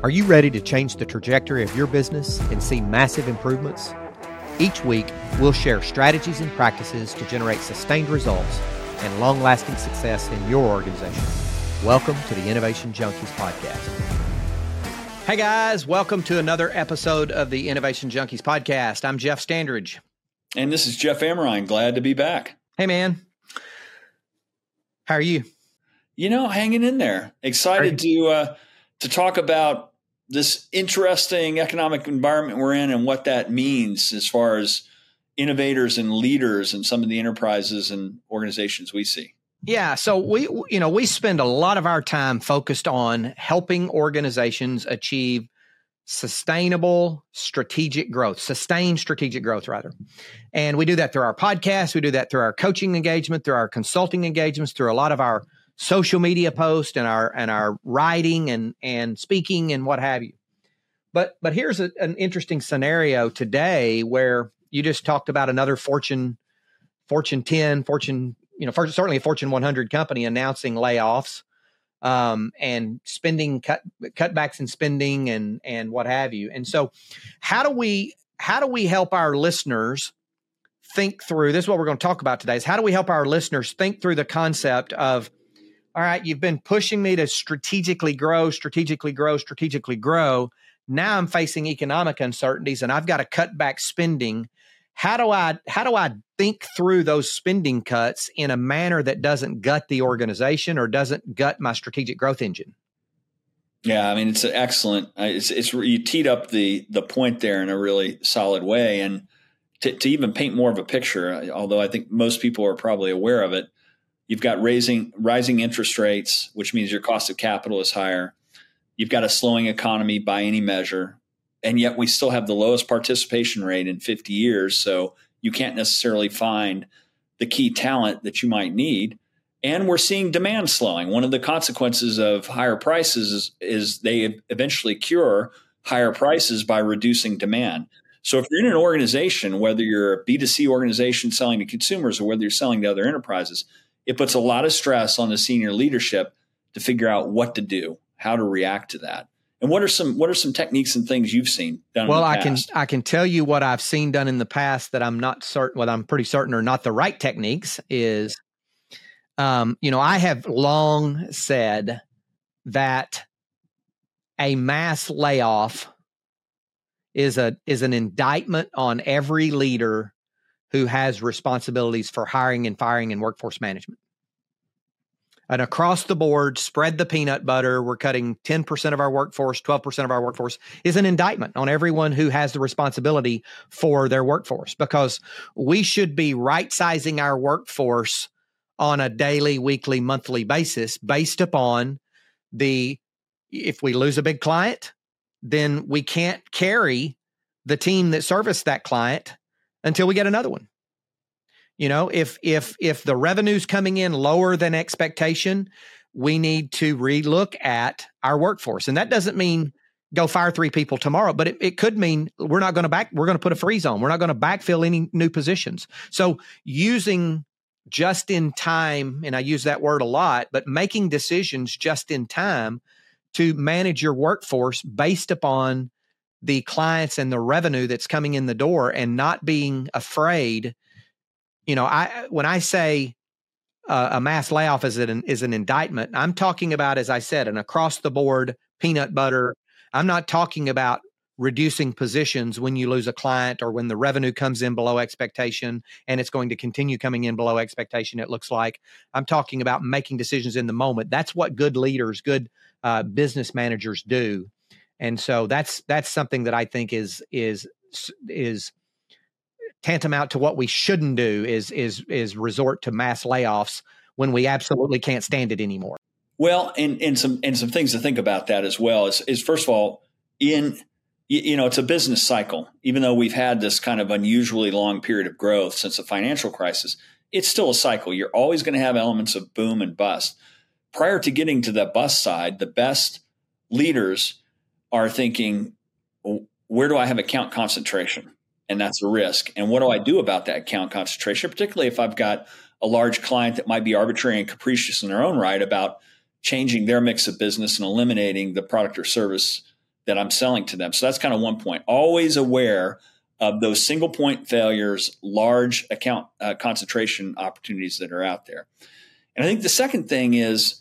Are you ready to change the trajectory of your business and see massive improvements? Each week, we'll share strategies and practices to generate sustained results and long lasting success in your organization. Welcome to the Innovation Junkies podcast. Hey guys, welcome to another episode of the Innovation Junkies podcast. I'm Jeff Standridge. And this is Jeff Amrine. Glad to be back. Hey man. How are you? You know, hanging in there. Excited to uh, to talk about this interesting economic environment we're in and what that means as far as innovators and leaders and some of the enterprises and organizations we see. Yeah, so we you know, we spend a lot of our time focused on helping organizations achieve sustainable strategic growth, sustained strategic growth rather. And we do that through our podcast, we do that through our coaching engagement, through our consulting engagements, through a lot of our social media posts and our and our writing and and speaking and what have you. But but here's a, an interesting scenario today where you just talked about another Fortune Fortune 10, Fortune you know, certainly a Fortune 100 company announcing layoffs um, and spending cut cutbacks in spending and and what have you. And so, how do we how do we help our listeners think through? This is what we're going to talk about today. Is how do we help our listeners think through the concept of all right, you've been pushing me to strategically grow, strategically grow, strategically grow. Now I'm facing economic uncertainties and I've got to cut back spending. How do I how do I think through those spending cuts in a manner that doesn't gut the organization or doesn't gut my strategic growth engine? Yeah, I mean it's excellent. Uh, it's, it's you teed up the the point there in a really solid way, and to, to even paint more of a picture. Uh, although I think most people are probably aware of it, You've got raising rising interest rates, which means your cost of capital is higher. You've got a slowing economy by any measure, and yet we still have the lowest participation rate in 50 years. So you can't necessarily find the key talent that you might need. And we're seeing demand slowing. One of the consequences of higher prices is, is they eventually cure higher prices by reducing demand. So if you're in an organization, whether you're a B2C organization selling to consumers or whether you're selling to other enterprises, it puts a lot of stress on the senior leadership to figure out what to do, how to react to that. And what are some what are some techniques and things you've seen done? Well, I can I can tell you what I've seen done in the past that I'm not certain what I'm pretty certain are not the right techniques is um, you know, I have long said that a mass layoff is a is an indictment on every leader who has responsibilities for hiring and firing and workforce management. And across the board, spread the peanut butter. We're cutting 10% of our workforce, 12% of our workforce is an indictment on everyone who has the responsibility for their workforce because we should be right sizing our workforce on a daily, weekly, monthly basis based upon the if we lose a big client, then we can't carry the team that serviced that client until we get another one. You know, if if if the revenue's coming in lower than expectation, we need to relook at our workforce. And that doesn't mean go fire three people tomorrow, but it, it could mean we're not going to back, we're going to put a freeze on. We're not going to backfill any new positions. So using just in time, and I use that word a lot, but making decisions just in time to manage your workforce based upon the clients and the revenue that's coming in the door and not being afraid you know i when i say uh, a mass layoff is an is an indictment i'm talking about as i said an across the board peanut butter. I'm not talking about reducing positions when you lose a client or when the revenue comes in below expectation and it's going to continue coming in below expectation it looks like. I'm talking about making decisions in the moment. That's what good leaders good uh, business managers do and so that's that's something that I think is is is tantamount to what we shouldn't do is is is resort to mass layoffs when we absolutely can't stand it anymore. Well, and and some and some things to think about that as well is is first of all in you know it's a business cycle. Even though we've had this kind of unusually long period of growth since the financial crisis, it's still a cycle. You're always going to have elements of boom and bust. Prior to getting to the bust side, the best leaders are thinking, where do I have account concentration? And that's a risk. And what do I do about that account concentration, particularly if I've got a large client that might be arbitrary and capricious in their own right about changing their mix of business and eliminating the product or service that I'm selling to them. So that's kind of one point. Always aware of those single point failures, large account uh, concentration opportunities that are out there. And I think the second thing is,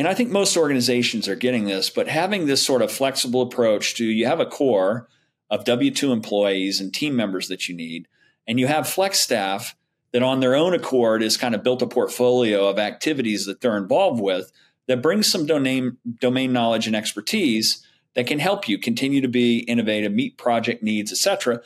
and I think most organizations are getting this, but having this sort of flexible approach to you have a core of W 2 employees and team members that you need, and you have flex staff that on their own accord is kind of built a portfolio of activities that they're involved with that brings some domain, domain knowledge and expertise that can help you continue to be innovative, meet project needs, et cetera.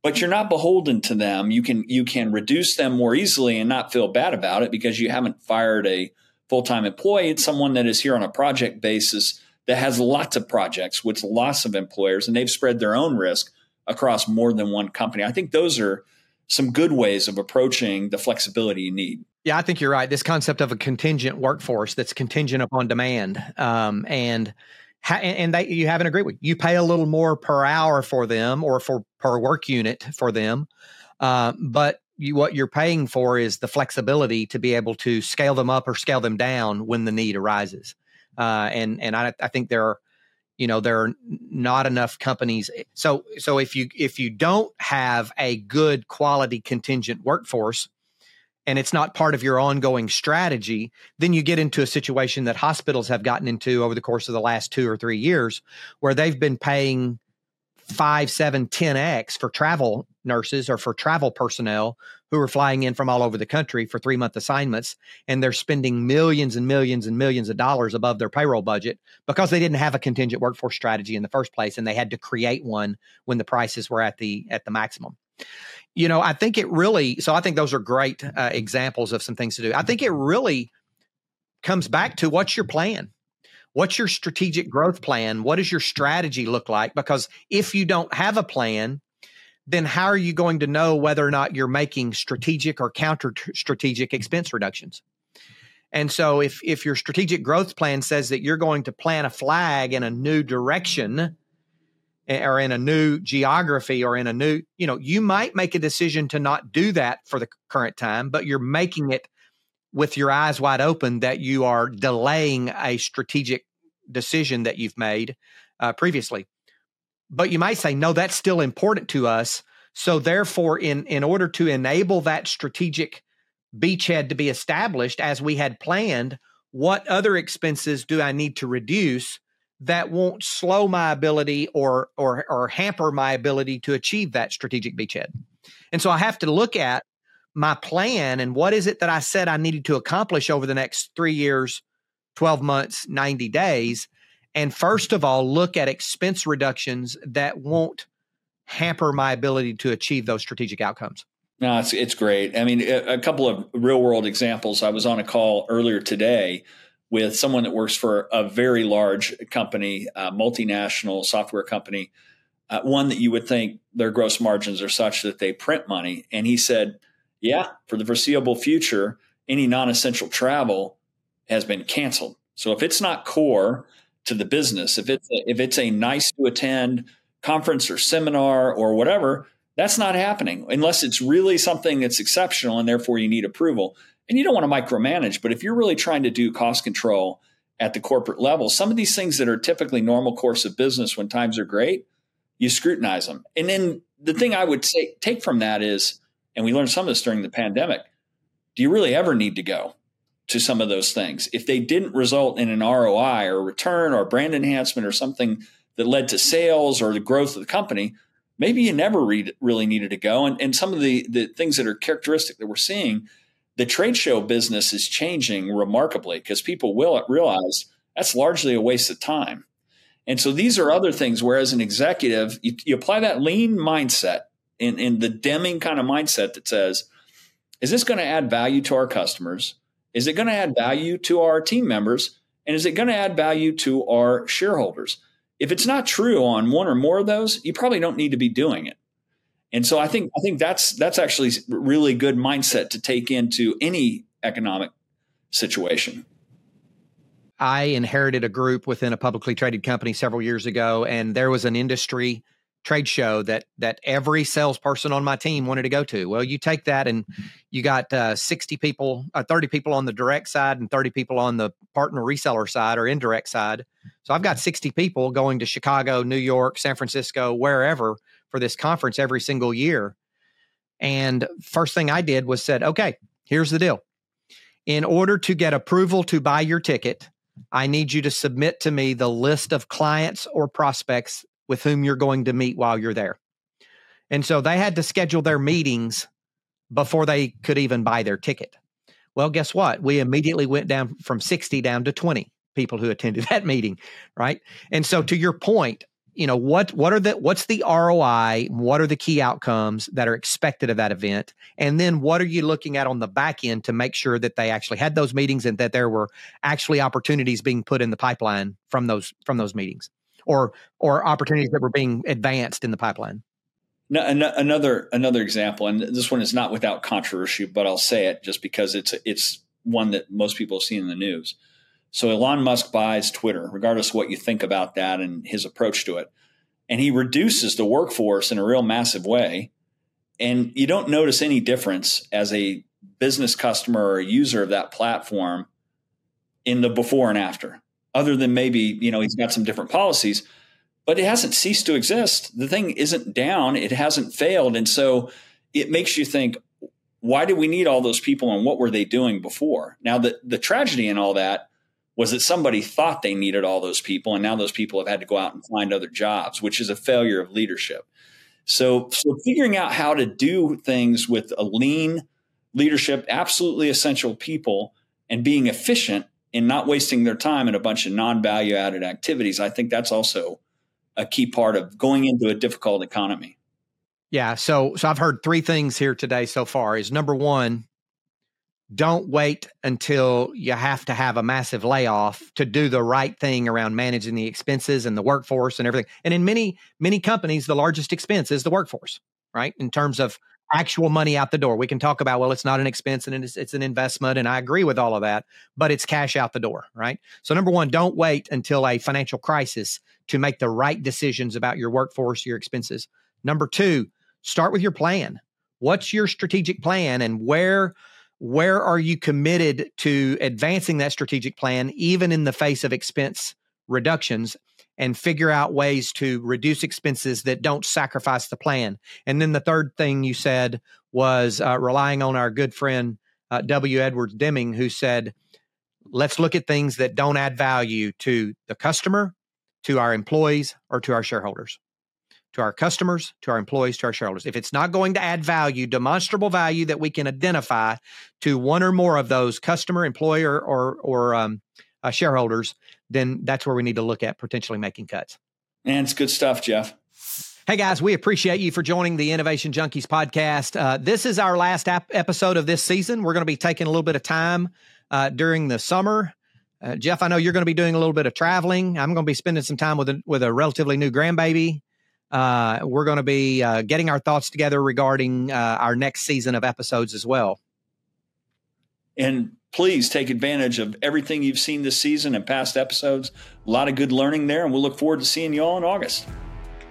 But you're not beholden to them. You can you can reduce them more easily and not feel bad about it because you haven't fired a full-time employee. It's someone that is here on a project basis that has lots of projects with lots of employers and they've spread their own risk across more than one company. I think those are some good ways of approaching the flexibility you need. Yeah, I think you're right. This concept of a contingent workforce that's contingent upon demand, um, and and they, you haven't agreed with. You pay a little more per hour for them or for per work unit for them, uh, but you, what you're paying for is the flexibility to be able to scale them up or scale them down when the need arises. Uh, and and I, I think there are you know there are not enough companies so so if you if you don't have a good quality contingent workforce and it's not part of your ongoing strategy then you get into a situation that hospitals have gotten into over the course of the last 2 or 3 years where they've been paying five, seven, 10x for travel nurses or for travel personnel who are flying in from all over the country for three month assignments. And they're spending millions and millions and millions of dollars above their payroll budget because they didn't have a contingent workforce strategy in the first place. And they had to create one when the prices were at the, at the maximum. You know, I think it really, so I think those are great uh, examples of some things to do. I think it really comes back to what's your plan? What's your strategic growth plan? What does your strategy look like? Because if you don't have a plan, then how are you going to know whether or not you're making strategic or counter strategic expense reductions? And so if if your strategic growth plan says that you're going to plant a flag in a new direction eh, or in a new geography or in a new, you know, you might make a decision to not do that for the current time, but you're making it with your eyes wide open that you are delaying a strategic decision that you've made uh, previously. But you might say, no, that's still important to us. So therefore, in in order to enable that strategic beachhead to be established as we had planned, what other expenses do I need to reduce that won't slow my ability or or or hamper my ability to achieve that strategic beachhead? And so I have to look at my plan and what is it that I said I needed to accomplish over the next three years, 12 months, 90 days. And first of all, look at expense reductions that won't hamper my ability to achieve those strategic outcomes. No, it's, it's great. I mean, a, a couple of real world examples. I was on a call earlier today with someone that works for a very large company, a multinational software company, uh, one that you would think their gross margins are such that they print money. And he said, yeah, for the foreseeable future, any non essential travel has been canceled. So if it's not core to the business, if it's a, if it's a nice to attend conference or seminar or whatever, that's not happening unless it's really something that's exceptional and therefore you need approval. And you don't want to micromanage, but if you're really trying to do cost control at the corporate level, some of these things that are typically normal course of business when times are great, you scrutinize them. And then the thing I would say take from that is and we learned some of this during the pandemic. Do you really ever need to go to some of those things? If they didn't result in an ROI or return or brand enhancement or something that led to sales or the growth of the company, maybe you never really needed to go. And, and some of the, the things that are characteristic that we're seeing, the trade show business is changing remarkably because people will realize that's largely a waste of time. And so these are other things where as an executive, you, you apply that lean mindset in, in the Deming kind of mindset that says, is this going to add value to our customers? Is it going to add value to our team members? And is it going to add value to our shareholders? If it's not true on one or more of those, you probably don't need to be doing it. And so I think I think that's that's actually really good mindset to take into any economic situation. I inherited a group within a publicly traded company several years ago, and there was an industry trade show that that every salesperson on my team wanted to go to. Well, you take that and you got uh, 60 people, uh, 30 people on the direct side and 30 people on the partner reseller side or indirect side. So I've got 60 people going to Chicago, New York, San Francisco, wherever for this conference every single year. And first thing I did was said, okay, here's the deal. In order to get approval to buy your ticket, I need you to submit to me the list of clients or prospects with whom you're going to meet while you're there. And so they had to schedule their meetings before they could even buy their ticket. Well, guess what? We immediately went down from 60 down to 20 people who attended that meeting, right? And so to your point, you know what what are the what's the ROI? What are the key outcomes that are expected of that event? And then what are you looking at on the back end to make sure that they actually had those meetings and that there were actually opportunities being put in the pipeline from those from those meetings, or or opportunities that were being advanced in the pipeline? No, uh, another another example, and this one is not without controversy, but I'll say it just because it's it's one that most people have seen in the news. So Elon Musk buys Twitter, regardless of what you think about that and his approach to it. And he reduces the workforce in a real massive way. And you don't notice any difference as a business customer or user of that platform in the before and after, other than maybe, you know, he's got some different policies, but it hasn't ceased to exist. The thing isn't down, it hasn't failed. And so it makes you think, why do we need all those people and what were they doing before? Now, the, the tragedy in all that was that somebody thought they needed all those people and now those people have had to go out and find other jobs which is a failure of leadership so so figuring out how to do things with a lean leadership absolutely essential people and being efficient and not wasting their time in a bunch of non-value added activities i think that's also a key part of going into a difficult economy yeah so so i've heard three things here today so far is number one don't wait until you have to have a massive layoff to do the right thing around managing the expenses and the workforce and everything. And in many, many companies, the largest expense is the workforce, right? In terms of actual money out the door. We can talk about, well, it's not an expense and it's, it's an investment. And I agree with all of that, but it's cash out the door, right? So, number one, don't wait until a financial crisis to make the right decisions about your workforce, your expenses. Number two, start with your plan. What's your strategic plan and where where are you committed to advancing that strategic plan, even in the face of expense reductions, and figure out ways to reduce expenses that don't sacrifice the plan? And then the third thing you said was uh, relying on our good friend uh, W. Edwards Deming, who said, let's look at things that don't add value to the customer, to our employees, or to our shareholders to our customers, to our employees, to our shareholders. If it's not going to add value, demonstrable value that we can identify to one or more of those customer, employer, or or um, uh, shareholders, then that's where we need to look at potentially making cuts. And it's good stuff, Jeff. Hey guys, we appreciate you for joining the Innovation Junkies podcast. Uh, this is our last ap- episode of this season. We're going to be taking a little bit of time uh, during the summer. Uh, Jeff, I know you're going to be doing a little bit of traveling. I'm going to be spending some time with a, with a relatively new grandbaby. Uh, we're going to be uh, getting our thoughts together regarding uh, our next season of episodes as well. And please take advantage of everything you've seen this season and past episodes. A lot of good learning there, and we'll look forward to seeing you all in August.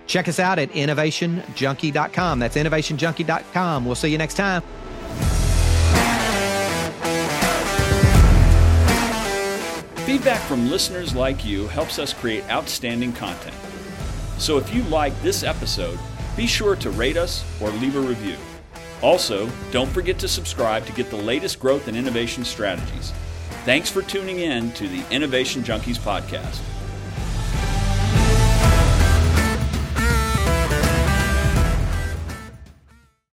Check us out at innovationjunkie.com. That's innovationjunkie.com. We'll see you next time. Feedback from listeners like you helps us create outstanding content. So if you like this episode, be sure to rate us or leave a review. Also, don't forget to subscribe to get the latest growth and innovation strategies. Thanks for tuning in to the Innovation Junkies podcast.